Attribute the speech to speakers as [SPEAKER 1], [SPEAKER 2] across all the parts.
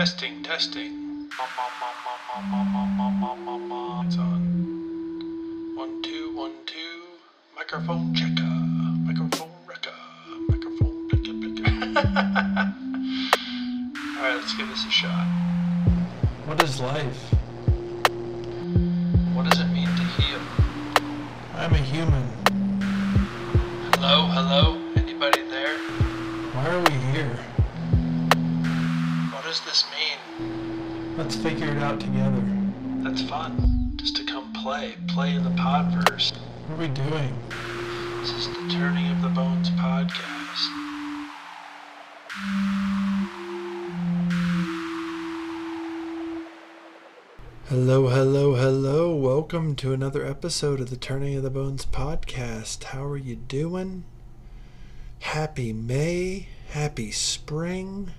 [SPEAKER 1] Testing, testing. It's on. One, two, one, two. Microphone checker. Microphone wrecker. Microphone picker picker. Alright, let's give this a shot.
[SPEAKER 2] What is life?
[SPEAKER 1] What does it mean to heal?
[SPEAKER 2] I'm a human.
[SPEAKER 1] Hello, hello? Anybody there?
[SPEAKER 2] Why are we here? Figure it out together.
[SPEAKER 1] That's fun. Just to come play. Play in the podverse.
[SPEAKER 2] What are we doing?
[SPEAKER 1] This is the Turning of the Bones podcast.
[SPEAKER 2] Hello, hello, hello. Welcome to another episode of the Turning of the Bones podcast. How are you doing? Happy May. Happy spring.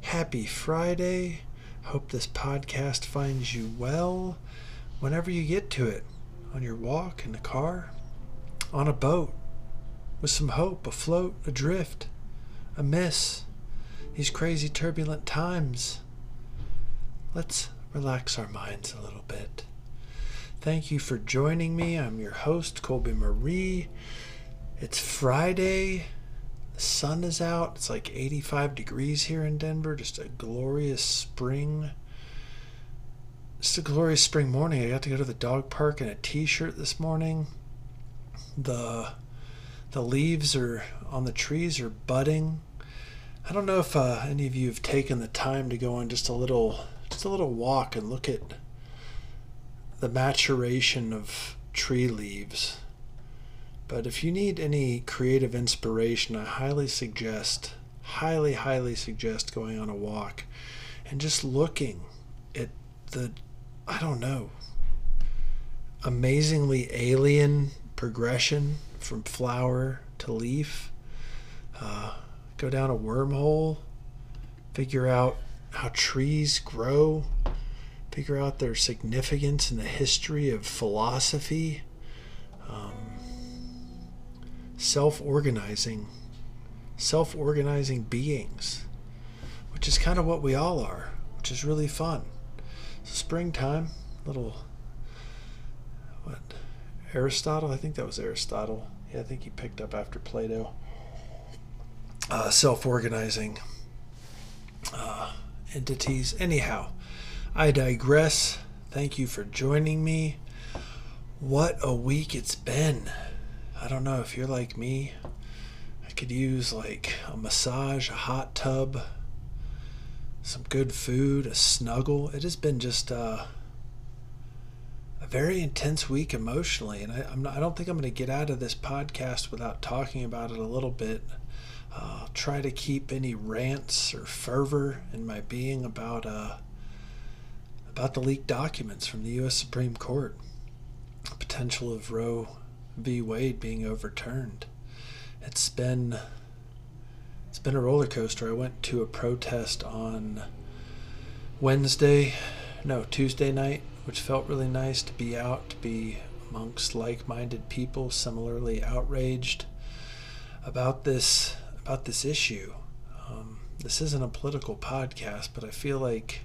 [SPEAKER 2] Happy Friday. Hope this podcast finds you well whenever you get to it. On your walk, in the car, on a boat, with some hope, afloat, adrift, amiss. These crazy turbulent times. Let's relax our minds a little bit. Thank you for joining me. I'm your host, Colby Marie. It's Friday. The sun is out. It's like 85 degrees here in Denver. Just a glorious spring. Just a glorious spring morning. I got to go to the dog park in a t-shirt this morning. The the leaves are on the trees are budding. I don't know if uh, any of you have taken the time to go on just a little just a little walk and look at the maturation of tree leaves. But if you need any creative inspiration, I highly suggest, highly, highly suggest going on a walk and just looking at the, I don't know, amazingly alien progression from flower to leaf. Uh, go down a wormhole, figure out how trees grow, figure out their significance in the history of philosophy, um, self organizing, self organizing beings, which is kind of what we all are, which is really fun. So, springtime, little, what, Aristotle? I think that was Aristotle. Yeah, I think he picked up after Plato. Uh, self organizing. Uh, entities. Anyhow, I digress. Thank you for joining me. What a week it's been. I don't know if you're like me. I could use like a massage, a hot tub, some good food, a snuggle. It has been just uh, a very intense week emotionally, and I, not, I don't think I'm going to get out of this podcast without talking about it a little bit. Uh, try to keep any rants or fervor in my being about uh, about the leaked documents from the U.S. Supreme Court, the potential of Roe v. Wade being overturned. It's been it's been a roller coaster. I went to a protest on Wednesday, no Tuesday night, which felt really nice to be out, to be amongst like-minded people similarly outraged about this about this issue. Um, this isn't a political podcast, but I feel like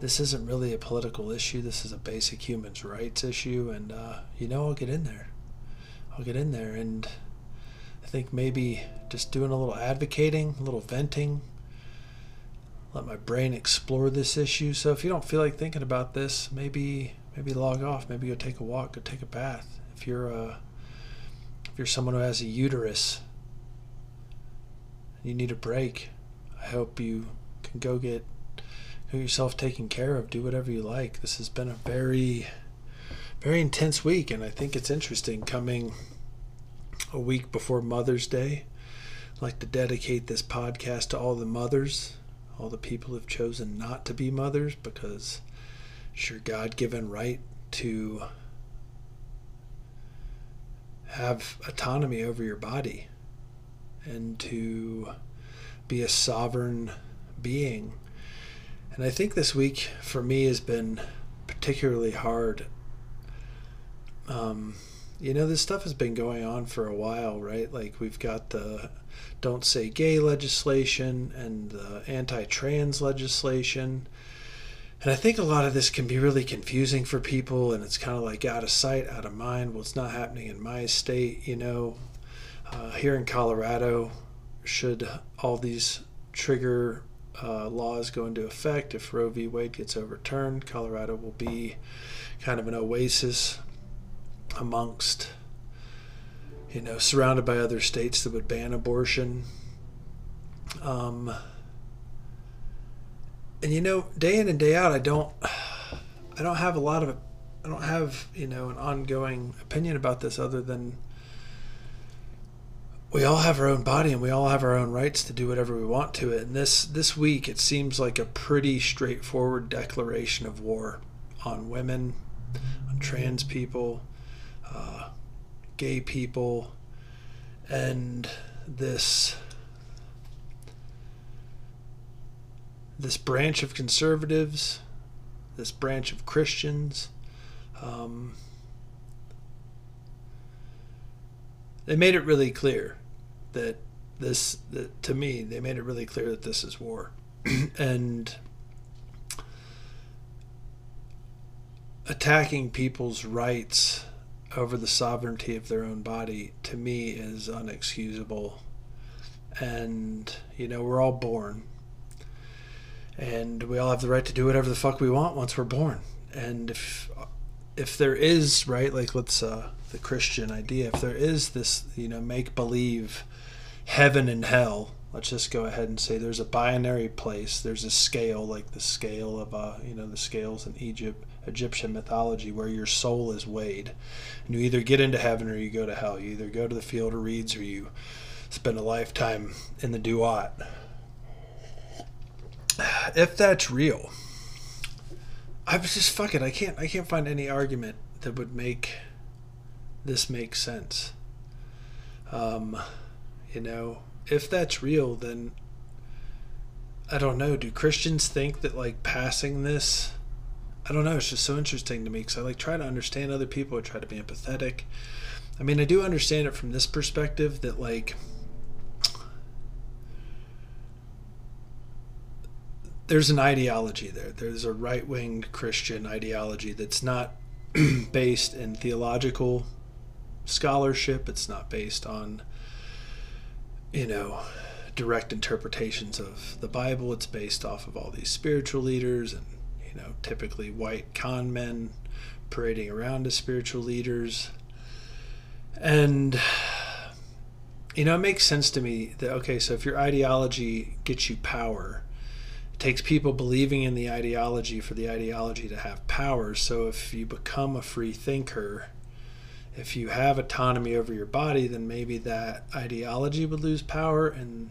[SPEAKER 2] this isn't really a political issue. This is a basic human rights issue, and uh, you know, I'll get in there. I'll get in there, and I think maybe just doing a little advocating, a little venting, let my brain explore this issue. So if you don't feel like thinking about this, maybe maybe log off. Maybe go take a walk, go take a bath. If you're uh, if you're someone who has a uterus you need a break, I hope you can go get yourself taken care of. Do whatever you like. This has been a very very intense week, and I think it's interesting coming a week before Mother's Day. I'd like to dedicate this podcast to all the mothers, all the people who've chosen not to be mothers because it's your God given right to have autonomy over your body and to be a sovereign being. And I think this week for me has been particularly hard. Um, you know, this stuff has been going on for a while, right? Like we've got the don't say gay legislation and the anti trans legislation. And I think a lot of this can be really confusing for people, and it's kind of like out of sight, out of mind. Well, it's not happening in my state, you know. Uh, here in Colorado, should all these trigger uh, laws go into effect, if Roe v. Wade gets overturned, Colorado will be kind of an oasis amongst, you know, surrounded by other states that would ban abortion. Um, and you know, day in and day out, I don't, I don't have a lot of, I don't have you know an ongoing opinion about this other than we all have our own body and we all have our own rights to do whatever we want to it. And this this week, it seems like a pretty straightforward declaration of war on women, on trans people, uh, gay people, and this this branch of conservatives, this branch of Christians. Um, they made it really clear that this that to me they made it really clear that this is war and attacking people's rights over the sovereignty of their own body to me is unexcusable. And you know we're all born. And we all have the right to do whatever the fuck we want once we're born. And if if there is right like let's uh the christian idea if there is this you know make believe heaven and hell let's just go ahead and say there's a binary place there's a scale like the scale of uh you know the scales in egypt egyptian mythology where your soul is weighed and you either get into heaven or you go to hell you either go to the field of reeds or you spend a lifetime in the duat if that's real i was just fuck it i can't i can't find any argument that would make this make sense um you know, if that's real, then I don't know. Do Christians think that like passing this? I don't know. It's just so interesting to me because I like try to understand other people. I try to be empathetic. I mean, I do understand it from this perspective that like there's an ideology there. There's a right wing Christian ideology that's not based in theological scholarship. It's not based on you know, direct interpretations of the Bible. It's based off of all these spiritual leaders and, you know, typically white con men parading around as spiritual leaders. And, you know, it makes sense to me that, okay, so if your ideology gets you power, it takes people believing in the ideology for the ideology to have power. So if you become a free thinker, if you have autonomy over your body, then maybe that ideology would lose power and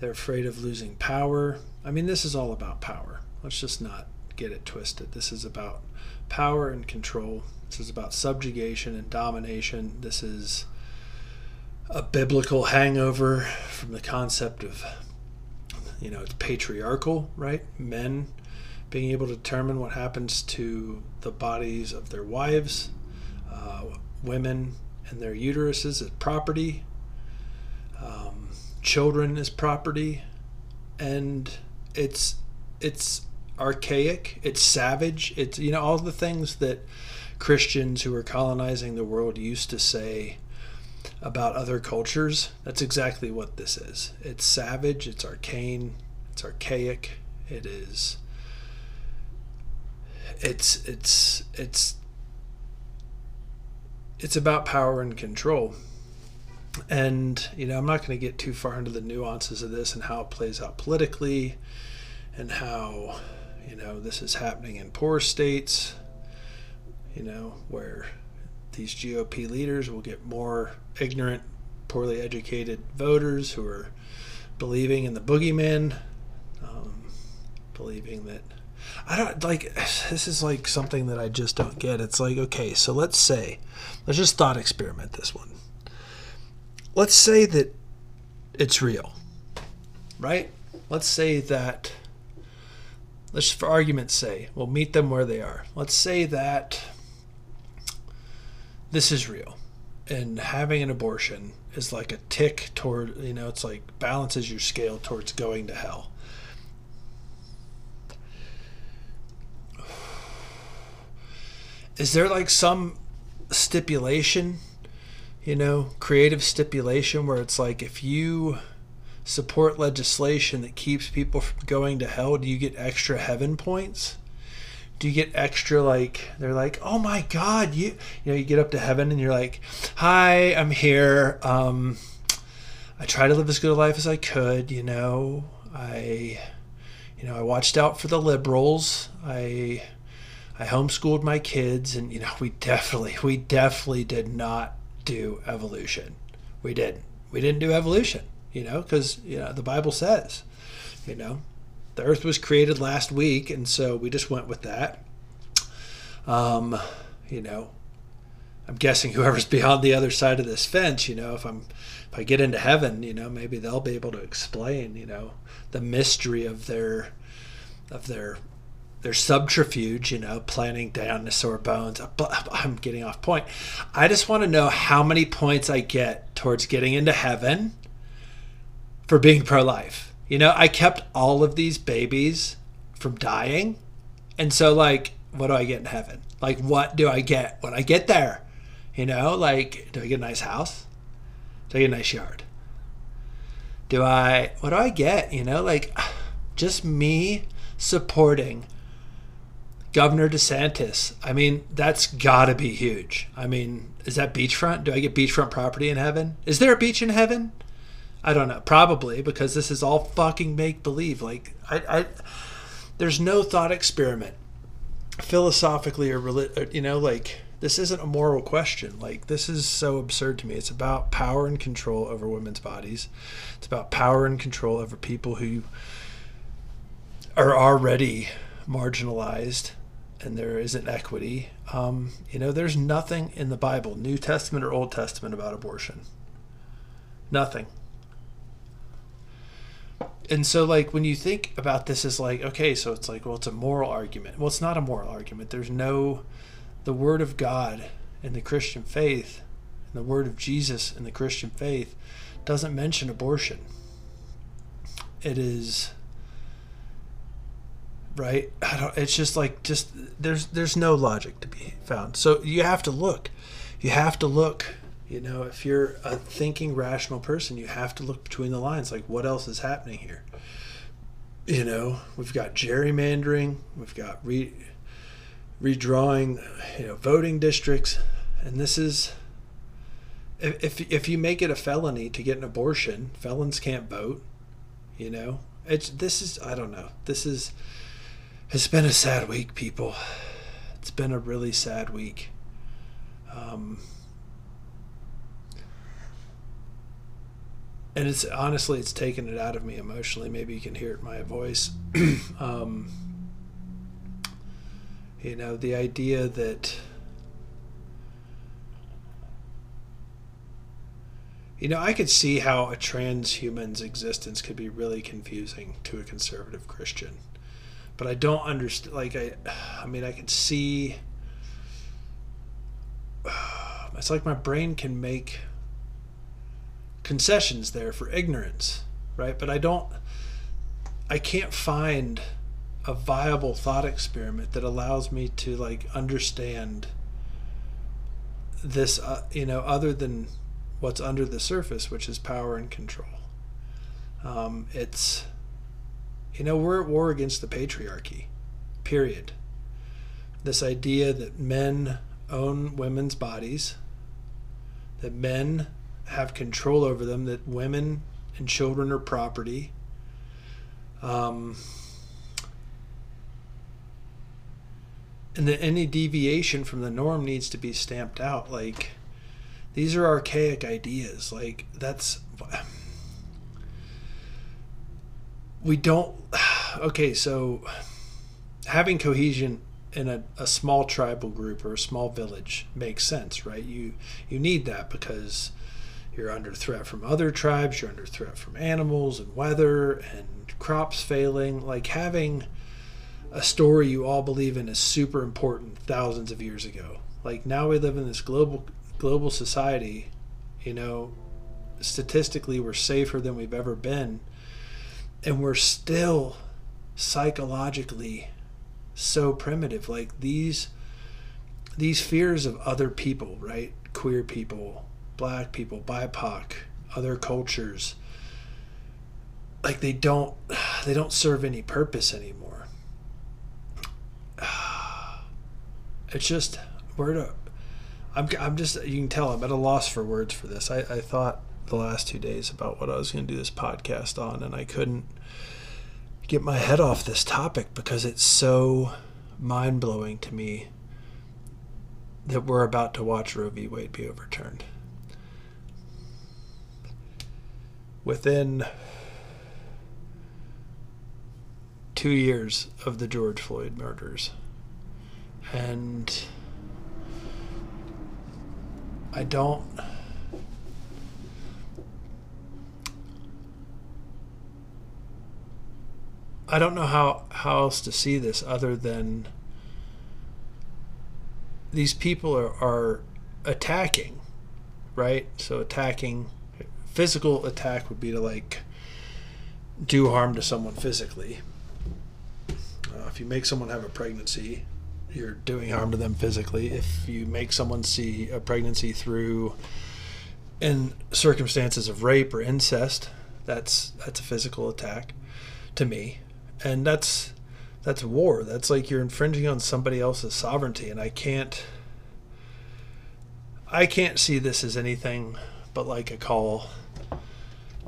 [SPEAKER 2] they're afraid of losing power. I mean, this is all about power. Let's just not get it twisted. This is about power and control. This is about subjugation and domination. This is a biblical hangover from the concept of, you know, it's patriarchal, right? Men being able to determine what happens to the bodies of their wives, uh, women and their uteruses as property, um, children as property, and it's it's archaic, it's savage, it's you know all the things that Christians who were colonizing the world used to say about other cultures. That's exactly what this is. It's savage, it's arcane, it's archaic, it is it's it's it's it's about power and control. And, you know, I'm not going to get too far into the nuances of this and how it plays out politically and how, you know, this is happening in poor states, you know, where these GOP leaders will get more ignorant, poorly educated voters who are believing in the boogeyman, um, believing that I don't like this is like something that I just don't get. It's like, okay, so let's say, let's just thought experiment this one. Let's say that it's real, right? Let's say that, let's for argument's sake, we'll meet them where they are. Let's say that this is real. and having an abortion is like a tick toward you know it's like balances your scale towards going to hell is there like some stipulation you know creative stipulation where it's like if you support legislation that keeps people from going to hell do you get extra heaven points? Do you get extra like they're like oh my god you you know you get up to heaven and you're like hi i'm here um i try to live as good a life as i could you know i you know i watched out for the liberals i i homeschooled my kids and you know we definitely we definitely did not do evolution. We didn't. We didn't do evolution you know because you know the bible says you know the earth was created last week and so we just went with that. Um, you know i'm guessing whoever's beyond the other side of this fence you know if i'm if i get into heaven you know maybe they'll be able to explain you know the mystery of their of their their subterfuge you know planting dinosaur bones. I'm getting off point. I just want to know how many points i get towards getting into heaven for being pro-life you know, I kept all of these babies from dying. And so, like, what do I get in heaven? Like, what do I get when I get there? You know, like, do I get a nice house? Do I get a nice yard? Do I, what do I get? You know, like, just me supporting Governor DeSantis. I mean, that's got to be huge. I mean, is that beachfront? Do I get beachfront property in heaven? Is there a beach in heaven? I don't know. Probably because this is all fucking make believe. Like I, I, there's no thought experiment, philosophically or, or you know, like this isn't a moral question. Like this is so absurd to me. It's about power and control over women's bodies. It's about power and control over people who are already marginalized and there isn't equity. Um, you know, there's nothing in the Bible, New Testament or Old Testament, about abortion. Nothing and so like when you think about this as like okay so it's like well it's a moral argument. Well it's not a moral argument. There's no the word of god in the christian faith and the word of jesus in the christian faith doesn't mention abortion. It is right? I don't it's just like just there's there's no logic to be found. So you have to look. You have to look you know, if you're a thinking, rational person, you have to look between the lines. Like, what else is happening here? You know, we've got gerrymandering, we've got re- redrawing, you know, voting districts, and this is if if you make it a felony to get an abortion, felons can't vote. You know, it's this is I don't know. This is it's been a sad week, people. It's been a really sad week. Um, and it's honestly it's taken it out of me emotionally. Maybe you can hear it in my voice. Um, you know the idea that you know i could see how a transhuman's existence could be really confusing to a conservative christian. But i don't understand like i i mean i could see it's like my brain can make concessions there for ignorance, right? But I don't, I can't find a viable thought experiment that allows me to like understand this, uh, you know, other than what's under the surface, which is power and control. Um, it's, you know, we're at war against the patriarchy, period. This idea that men own women's bodies, that men have control over them, that women and children are property. Um, and that any deviation from the norm needs to be stamped out. Like, these are archaic ideas. Like, that's. We don't. Okay, so having cohesion in a, a small tribal group or a small village makes sense, right? You you need that because you're under threat from other tribes, you're under threat from animals and weather and crops failing. Like having a story you all believe in is super important thousands of years ago. Like now we live in this global global society, you know, statistically we're safer than we've ever been, and we're still psychologically so primitive. Like these these fears of other people, right? Queer people, black people, BIPOC, other cultures. Like they don't they don't serve any purpose anymore. It's just we're I'm, I'm just you can tell I'm at a loss for words for this. I, I thought the last two days about what I was going to do this podcast on, and I couldn't get my head off this topic because it's so mind blowing to me that we're about to watch Roe v. Wade be overturned. Within two years of the George Floyd murders, and I don't. I don't know how, how else to see this other than these people are, are attacking, right? So attacking, physical attack would be to like do harm to someone physically. Uh, if you make someone have a pregnancy, you're doing harm to them physically. If you make someone see a pregnancy through in circumstances of rape or incest, that's that's a physical attack to me. And that's that's war. That's like you're infringing on somebody else's sovereignty and I can't I can't see this as anything but like a call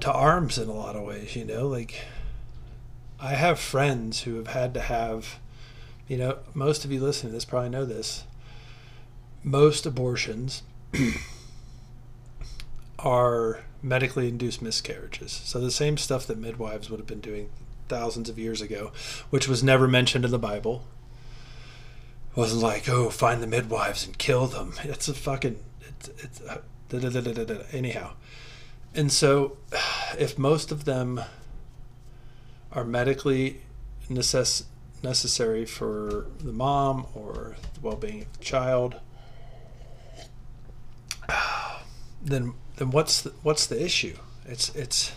[SPEAKER 2] to arms in a lot of ways, you know, like I have friends who have had to have you know, most of you listening to this probably know this. Most abortions are medically induced miscarriages. So the same stuff that midwives would have been doing thousands of years ago, which was never mentioned in the Bible. wasn't like, oh, find the midwives and kill them. It's a fucking it's it's uh, anyhow. And so if most of them are medically necess- necessary for the mom or the well-being of the child, then then what's the, what's the issue? It's it's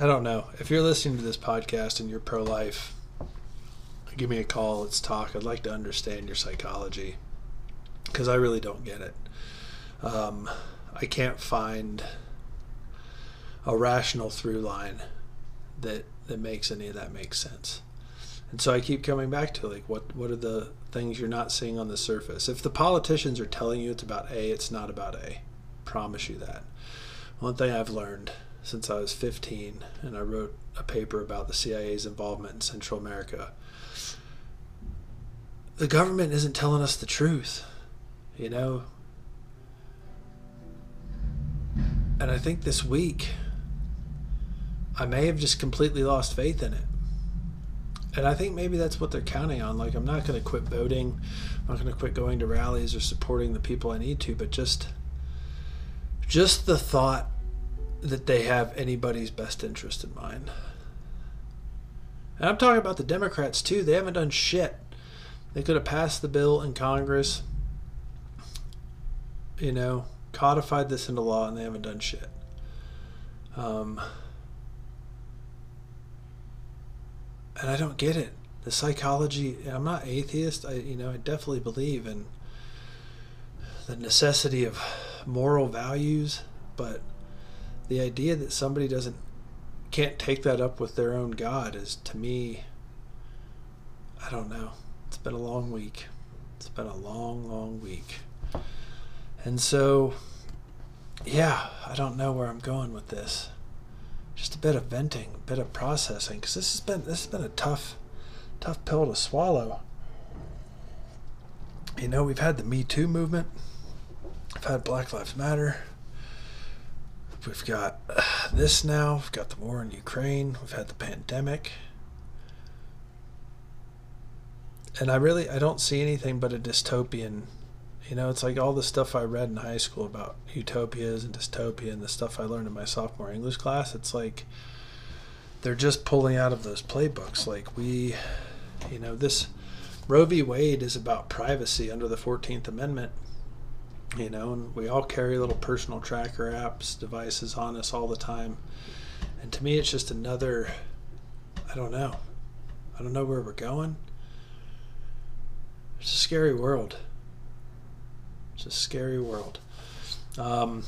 [SPEAKER 2] I don't know. If you're listening to this podcast and you're pro-life, give me a call. Let's talk. I'd like to understand your psychology because I really don't get it. Um, I can't find a rational through line that that makes any of that make sense. And so I keep coming back to like what what are the things you're not seeing on the surface? If the politicians are telling you it's about A, it's not about A. Promise you that. One thing I've learned since I was 15 and I wrote a paper about the CIA's involvement in Central America. The government isn't telling us the truth, you know. And I think this week I may have just completely lost faith in it. And I think maybe that's what they're counting on. Like, I'm not going to quit voting. I'm not going to quit going to rallies or supporting the people I need to, but just, just the thought that they have anybody's best interest in mind. And I'm talking about the Democrats too. They haven't done shit. They could have passed the bill in Congress, you know, codified this into law, and they haven't done shit. Um, and I don't get it. The psychology. I'm not atheist. I you know I definitely believe in the necessity of moral values, but the idea that somebody doesn't can't take that up with their own God is to me. I don't know. It's been a long week. It's been a long, long week. And so, yeah, I don't know where I'm going with this just a bit of venting, a bit of processing, because this has been this has been a tough, tough pill to swallow. You know, we've had the Me Too movement, we've had Black Lives Matter, we've got uh, this now, we've got the war in Ukraine, we've had the pandemic. And I really I don't see anything but a dystopian you know, it's like all the stuff I read in high school about utopias and dystopia and the stuff I learned in my sophomore English class. It's like they're just pulling out of those playbooks. Like we, you know, this Roe v. Wade is about privacy under the 14th Amendment. You know, and we all carry little personal tracker apps, devices on us all the time. And to me, it's just another, I don't know. I don't know where we're going. It's a scary world. It's a scary world. Um,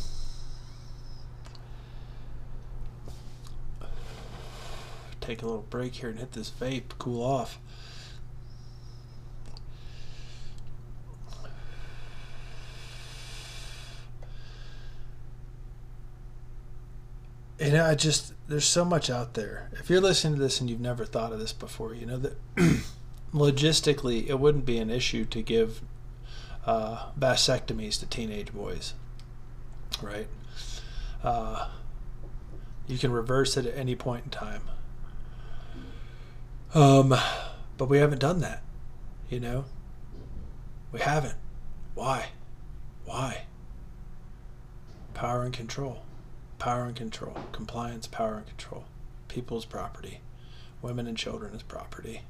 [SPEAKER 2] take a little break here and hit this vape, cool off. You know, I just there's so much out there. If you're listening to this and you've never thought of this before, you know that logistically it wouldn't be an issue to give uh, vasectomies to teenage boys, right? Uh, you can reverse it at any point in time. Um, but we haven't done that, you know. We haven't. Why? Why? Power and control power and control, compliance, power and control, people's property, women and children as property.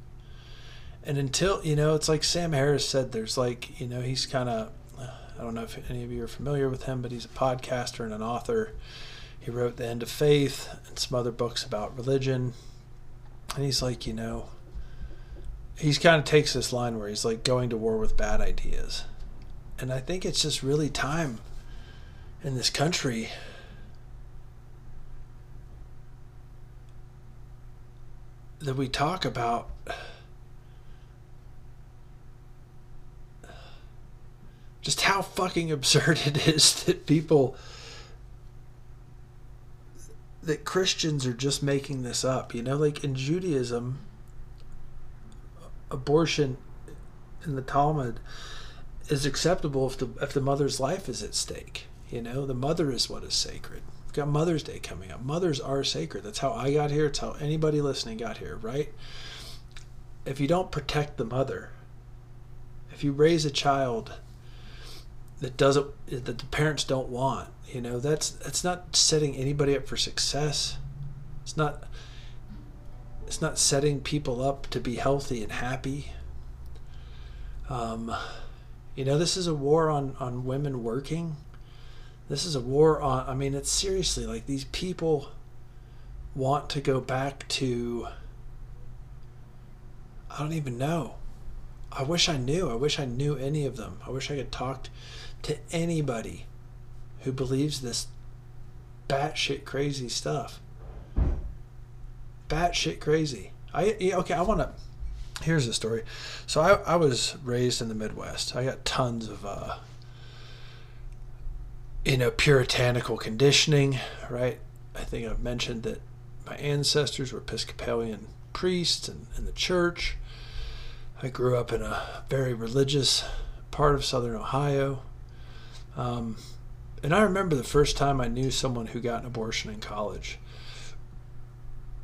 [SPEAKER 2] And until, you know, it's like Sam Harris said, there's like, you know, he's kind of, uh, I don't know if any of you are familiar with him, but he's a podcaster and an author. He wrote The End of Faith and some other books about religion. And he's like, you know, he's kind of takes this line where he's like going to war with bad ideas. And I think it's just really time in this country that we talk about just how fucking absurd it is that people that Christians are just making this up. You know, like in Judaism, abortion in the Talmud is acceptable if the if the mother's life is at stake. You know, the mother is what is sacred. We've got Mother's Day coming up. Mothers are sacred. That's how I got here. It's how anybody listening got here, right? If you don't protect the mother, if you raise a child that doesn't that the parents don't want, you know, that's that's not setting anybody up for success. It's not it's not setting people up to be healthy and happy. Um, you know, this is a war on on women working this is a war on. I mean, it's seriously like these people want to go back to. I don't even know. I wish I knew. I wish I knew any of them. I wish I could talk to anybody who believes this batshit crazy stuff. Batshit crazy. I okay. I want to. Here's the story. So I, I was raised in the Midwest. I got tons of uh, you know, puritanical conditioning, right? I think I've mentioned that my ancestors were Episcopalian priests and in the church. I grew up in a very religious part of southern Ohio. Um, and I remember the first time I knew someone who got an abortion in college.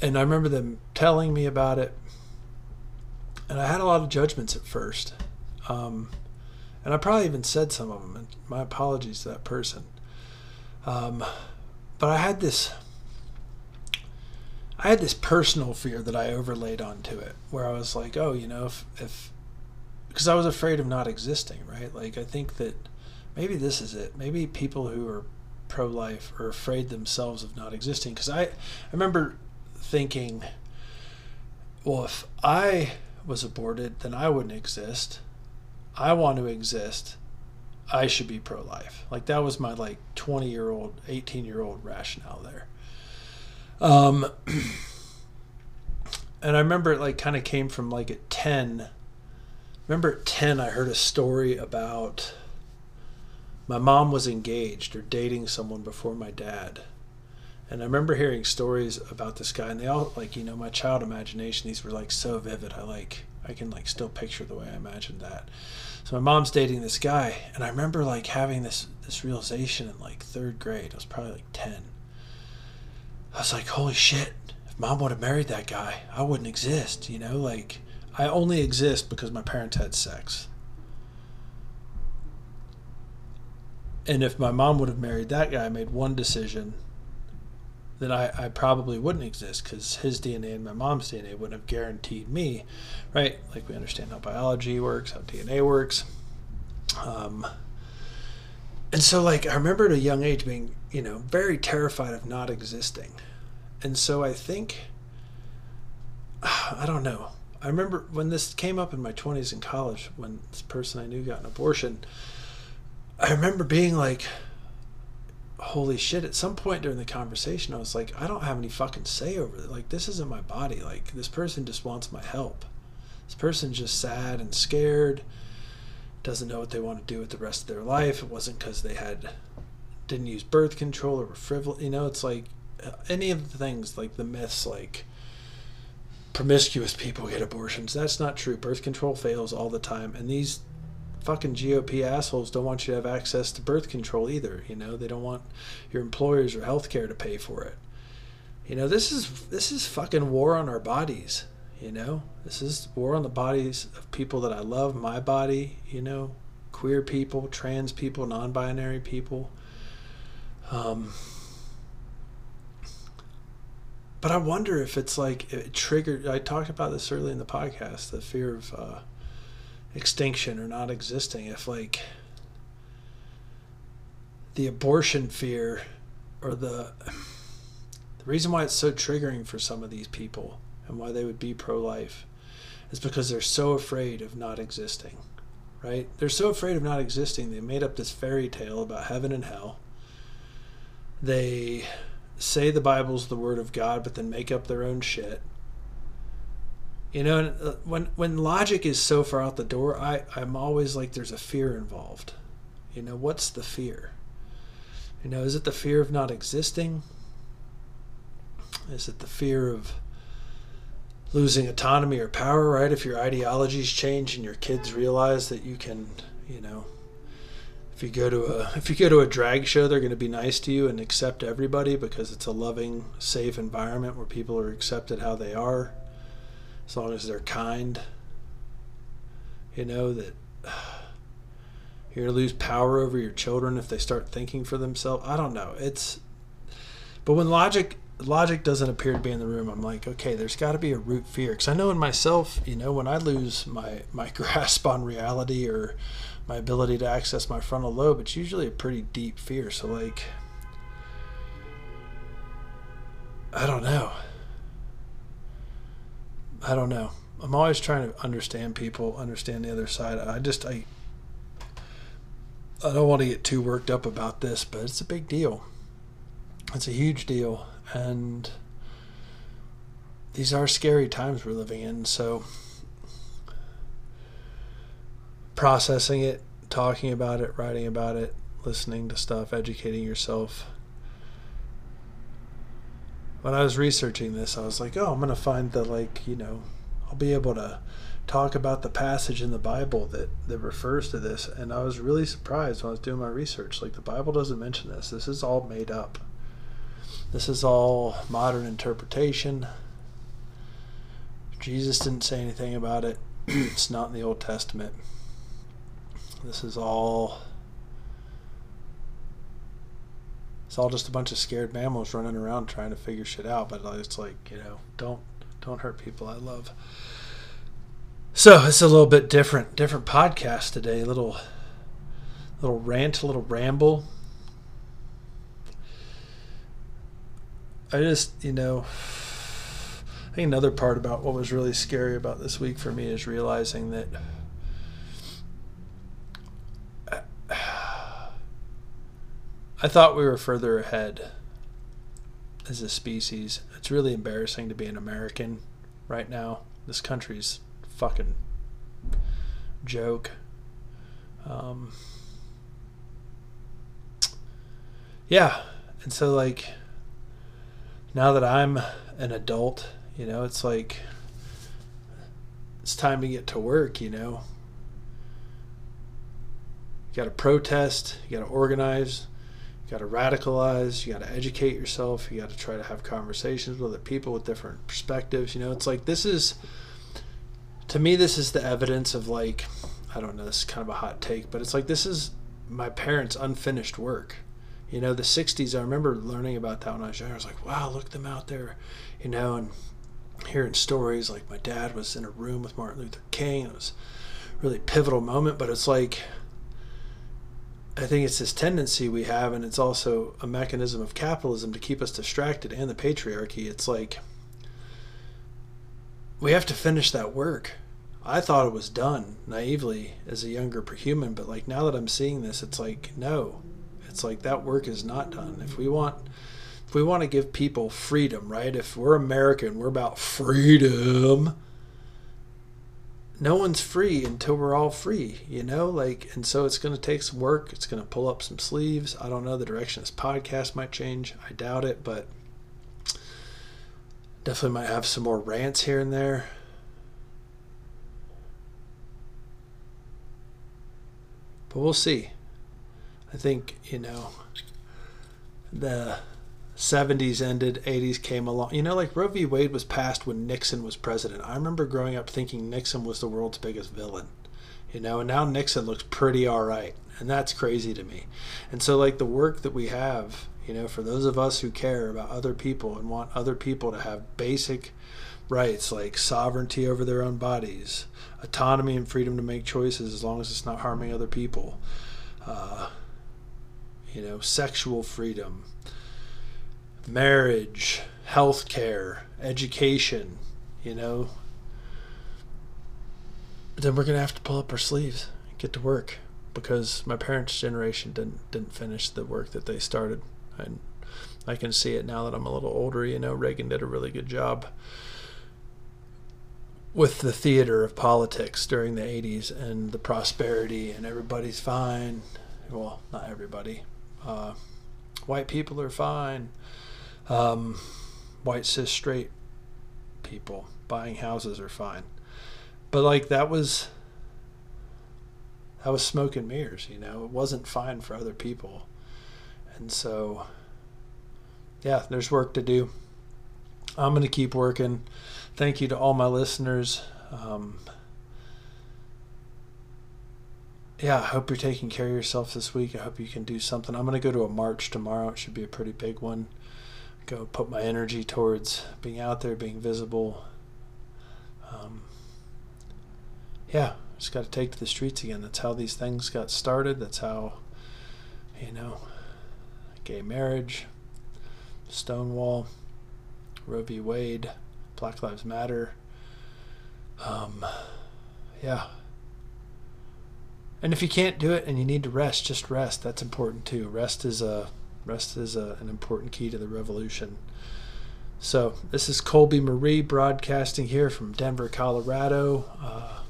[SPEAKER 2] And I remember them telling me about it. And I had a lot of judgments at first. Um, and I probably even said some of them. And my apologies to that person. Um, but I had this. I had this personal fear that I overlaid onto it, where I was like, oh, you know, if, if because I was afraid of not existing, right? Like, I think that maybe this is it. Maybe people who are pro life are afraid themselves of not existing. Because I, I remember thinking, well, if I was aborted, then I wouldn't exist. I want to exist. I should be pro life. Like that was my like 20 year old, 18 year old rationale there. Um, and I remember it like kind of came from like at 10. Remember at 10, I heard a story about my mom was engaged or dating someone before my dad. And I remember hearing stories about this guy, and they all like you know my child imagination. These were like so vivid. I like I can like still picture the way I imagined that. So my mom's dating this guy, and I remember like having this this realization in like third grade. I was probably like ten. I was like, holy shit! If mom would have married that guy, I wouldn't exist. You know, like I only exist because my parents had sex. And if my mom would have married that guy, made one decision, then I, I probably wouldn't exist because his DNA and my mom's DNA wouldn't have guaranteed me, right? Like we understand how biology works, how DNA works. Um, and so, like, I remember at a young age being, you know, very terrified of not existing. And so I think, I don't know. I remember when this came up in my 20s in college, when this person I knew got an abortion, I remember being like, holy shit at some point during the conversation i was like i don't have any fucking say over it. Like this isn't my body. Like this person just wants my help. This person's just sad and scared doesn't know what they want to do with the rest of their life. It wasn't because they had didn't use birth control or frivolous you know it's like uh, any of the things like the myths like promiscuous people get abortions. That's not true. Birth control fails all the time. And these fucking GOP assholes don't want you to have access to birth control either. You know, they don't want your employers or healthcare to pay for it. You know, this is this is fucking war on our bodies. You know, this is war on the bodies of people that I love, my body. You know, queer people, trans people, non-binary people. Um, but I wonder if it's like it triggered. I talked about this early in the podcast, the fear of. Uh, extinction or not existing if like the abortion fear or the the reason why it's so triggering for some of these people and why they would be pro-life is because they're so afraid of not existing right? They're so afraid of not existing they made up this fairy tale about heaven and hell. They say the bible's the word of god but then make up their own shit you know, uh, when when logic is so far out the door, I I'm always like there's a fear involved. You know, what's the fear? You know, is it the fear of not existing? Is it the fear of losing autonomy or power, right? If your ideologies change and your kids realize that you can, you know, if you go to a if you go to a drag show, they're going to be nice to you and accept everybody because it's a loving, safe environment where people are accepted how they are as long as they're kind. You know that you're going to lose power over your children if they start thinking for themselves. I don't know. It's but when logic logic doesn't appear to be in the room, I'm like, okay, there's got to be a root fear because I know in myself, you know, when I lose my my grasp on reality or my ability to access my frontal lobe, it's usually a pretty deep fear. So like I don't know. I don't know. I'm always trying to understand people, understand the other side. I just I I don't want to get too worked up about this, but it's a big deal. It's a huge deal and these are scary times we're living in, so processing it, talking about it, writing about it, listening to stuff, educating yourself when I was researching this, I was like, oh, I'm going to find the, like, you know, I'll be able to talk about the passage in the Bible that, that refers to this. And I was really surprised when I was doing my research. Like, the Bible doesn't mention this. This is all made up. This is all modern interpretation. Jesus didn't say anything about it. it's not in the Old Testament. This is all it's all just a bunch of scared mammals running around trying to figure shit out. But it's like you know, don't don't hurt people I love. So it's a little bit different, different podcast today. A little little rant, a little ramble. I just you know. I think another part about what was really scary about this week for me is realizing that I thought we were further ahead as a species. It's really embarrassing to be an American right now. This country's fucking joke. Um, yeah, and so like now that I'm an adult, you know, it's like it's time to get to work, you know. You got to protest, you got to organize, you got to radicalize you got to educate yourself you got to try to have conversations with other people with different perspectives you know it's like this is to me this is the evidence of like i don't know this is kind of a hot take but it's like this is my parents unfinished work You know, the 60s, I remember learning about that when I was younger. I was like, wow, look them out there, you know, and hearing stories like my dad was in a room with Martin Luther King. It was a really pivotal moment, but it's like, I think it's this tendency we have, and it's also a mechanism of capitalism to keep us distracted and the patriarchy. It's like we have to finish that work. I thought it was done naively as a younger human, but like now that I'm seeing this, it's like no, it's like that work is not done. If we want, if we want to give people freedom, right? If we're American, we're about freedom no one's free until we're all free, you know? Like, and so it's going to take some work. It's going to pull up some sleeves. I don't know. The direction this podcast might change. I doubt it, but definitely might have some more rants here and there. But we'll see. I think, you know, the 70s ended, 80s came along. You know, like Roe v. Wade was passed when Nixon was president. I remember growing up thinking Nixon was the world's biggest villain. You know, and now Nixon looks pretty all right. And that's crazy to me. And so, like, the work that we have, you know, for those of us who care about other people and want other people to have basic rights like sovereignty over their own bodies, autonomy and freedom to make choices as long as it's not harming other people, uh, you know, sexual freedom marriage, healthcare, education, you know, but then we're gonna have to pull up our sleeves and get to work because my parents' generation didn't didn't finish the work that they started. And I can see it now that I'm a little older. You know, Reagan did a really good job with the theater of politics during the 80s and the prosperity and everybody's fine. Well, not everybody. Uh, white people are fine um, white cis straight people buying houses are fine, but like that was that was smoke and mirrors. You know, it wasn't fine for other people, and so yeah, there's work to do. I'm gonna keep working. Thank you to all my listeners. Um, yeah, I hope you're taking care of yourself this week. I hope you can do something. I'm going to go to a march tomorrow. It should be a pretty big one go put my energy towards being out there, being visible. Um, yeah, just got to take to the streets again. That's how these things got started. That's how, you know, gay marriage, Stonewall, Roe v. Wade, Black Lives Matter. Um, yeah. And if you can't do it and you need to rest, just rest. That's important too. Rest is a Rest is a, an important key to the revolution. So, this is Colby Marie broadcasting here from Denver, Colorado. Uh,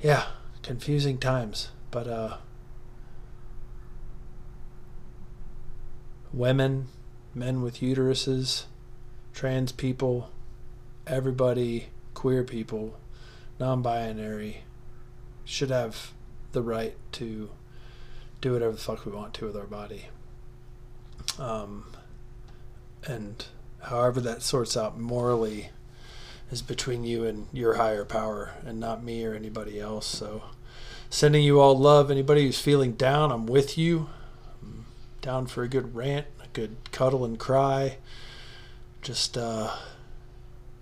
[SPEAKER 2] yeah, confusing times, but uh, women, men with uteruses, trans people, everybody, queer people, non binary, should have the right to do whatever the fuck we want to with our body. Um, and however that sorts out morally is between you and your higher power and not me or anybody else. So, sending you all love. Anybody who's feeling down, I'm with you. I'm down for a good rant, a good cuddle and cry. Just, uh,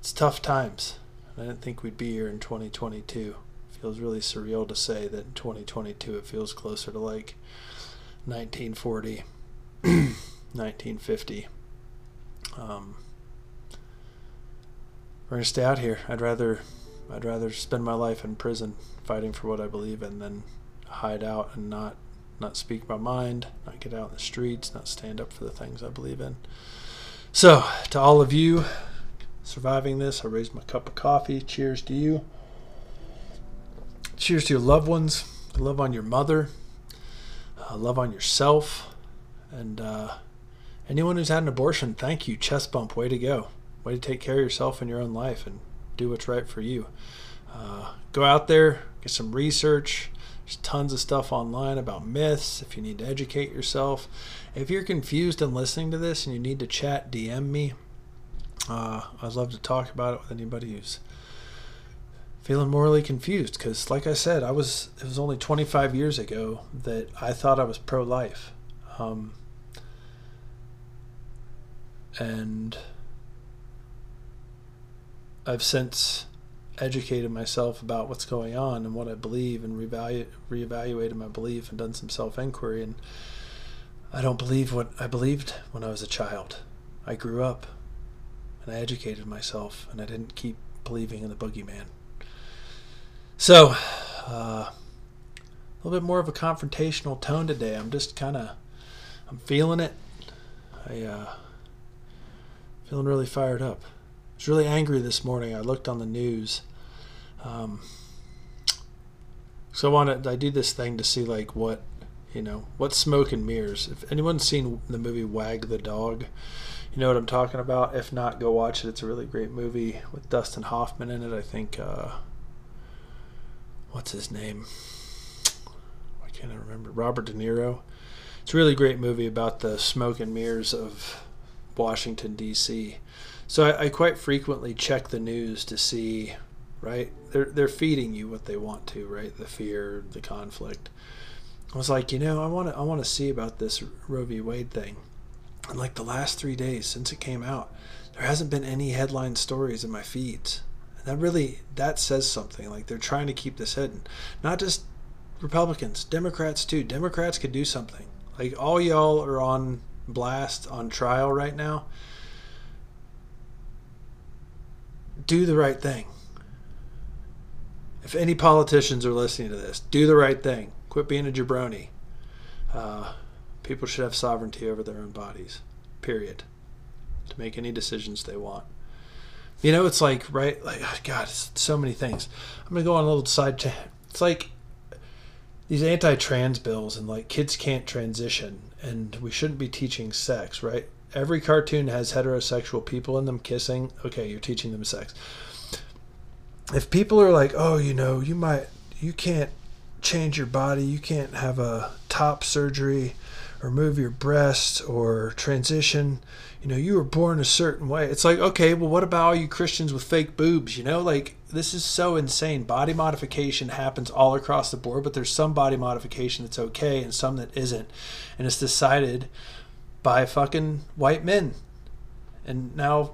[SPEAKER 2] it's tough times. I didn't think we'd be here in 2022 feels really surreal to say that in 2022 it feels closer to like 1940, 1950. Um, we're gonna stay out here. I'd rather, I'd rather spend my life in prison fighting for what I believe in than hide out and not, not speak my mind, not get out in the streets, not stand up for the things I believe in. So, to all of you surviving this, I raise my cup of coffee. Cheers to you. Cheers to your loved ones. Love on your mother. Uh, love on yourself. And uh, anyone who's had an abortion, thank you. Chest bump. Way to go. Way to take care of yourself in your own life and do what's right for you. Uh, go out there, get some research. There's tons of stuff online about myths if you need to educate yourself. If you're confused and listening to this and you need to chat, DM me. Uh, I'd love to talk about it with anybody who's feeling morally confused because like i said i was it was only 25 years ago that i thought i was pro-life Um, and I've since educated myself about what's going on and what I believe and reevalu- reevaluated my belief and done some self inquiry. And I don't believe what I believed when I was a child. I grew up and I educated myself and I didn't keep believing in the boogeyman. So, uh, a little bit more of a confrontational tone today. I'm just kind of, I'm feeling it. I, uh, feeling really fired up. I was really angry this morning. I looked on the news um, so I wanted I do this thing to see like what you know what smoke and mirrors. If anyone's seen the movie Wag the Dog, you know what I'm talking about. If not, go watch it. It's a really great movie with Dustin Hoffman in it. I think uh, what's his name? Why can't I remember? Robert De Niro. It's a really great movie about the smoke and mirrors of Washington D.C. So I, I quite frequently check the news to see right? They're they're feeding you what they want to, right? The fear, the conflict. I was like, you know, I want to I want to see about this Roe v. Wade thing. And like the last three days since it came out, there hasn't been any headline stories in my feeds. And that really that says something. Like they're trying to keep this hidden, not just Republicans, Democrats too. Democrats could do something. Like all y'all are on blast on trial right now. Do the right thing if any politicians are listening to this, do the right thing. Quit being a jabroni. Uh, people should have sovereignty over their own bodies, period, to make any decisions they want. You know, it's like, right? Like, oh God, so many things. I'm to go on a little side. T- it's like these anti trans bills and like kids can't transition and we shouldn't be teaching sex, right? Every cartoon has heterosexual people in them kissing. Okay, you're teaching them sex if people are like, oh, you know, you might, you can't change your body, you can't have a top surgery or move your breast or transition, you know, you were born a certain way. It's like, okay, well, what about all you Christians with fake boobs? You know, like, this is so insane. Body modification happens all across the board, but there's some body modification that's okay and some that isn't. And it's decided by fucking white men. And now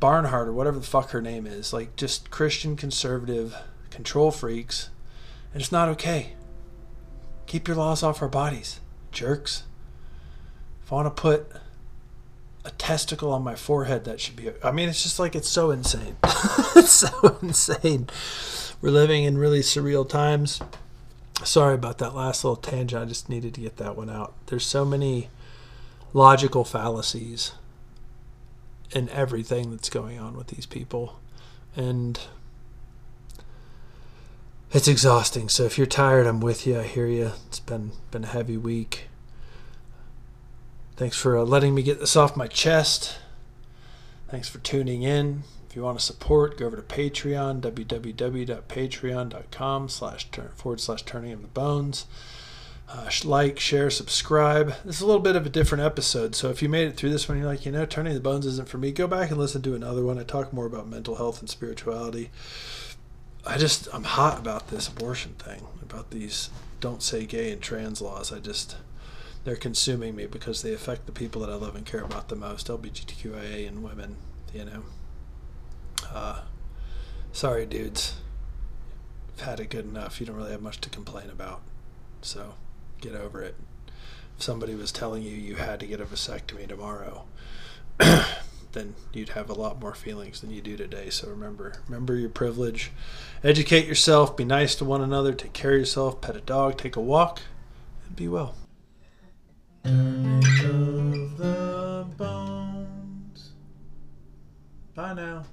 [SPEAKER 2] Barnhart or whatever the fuck her name is, like just Christian conservative control freaks, and it's not okay. Keep your laws off our bodies, jerks. If I want to put a testicle on my forehead, that should be. I mean, it's just like it's so insane. it's so insane. We're living in really surreal times. Sorry about that last little tangent. I just needed to get that one out. There's so many logical fallacies in everything that's going on with these people. And it's exhausting. So if you're tired, I'm with you. I hear you. It's been been a heavy week. Thanks for uh, letting me get this off my chest. Thanks for tuning in. If you want to support, go over to Patreon, www.patreon.com slash forward slash turning of the bones. Uh, like, share, subscribe. This is a little bit of a different episode. So if you made it through this one, you're like, you know, Turning the Bones isn't for me, go back and listen to another one. I talk more about mental health and spirituality. I just, I'm hot about this abortion thing, about these don't say gay and trans laws. I just, they're consuming me because they affect the people that I love and care about the most LGBTQIA and women, you know. Uh, sorry, dudes. You've had it good enough. You don't really have much to complain about. So get over it. If somebody was telling you you had to get a vasectomy tomorrow, then you'd have a lot more feelings than you do today. So remember, remember your privilege. Educate yourself, be nice to one another, take care of yourself, pet a dog, take a walk, and be well. Bye now.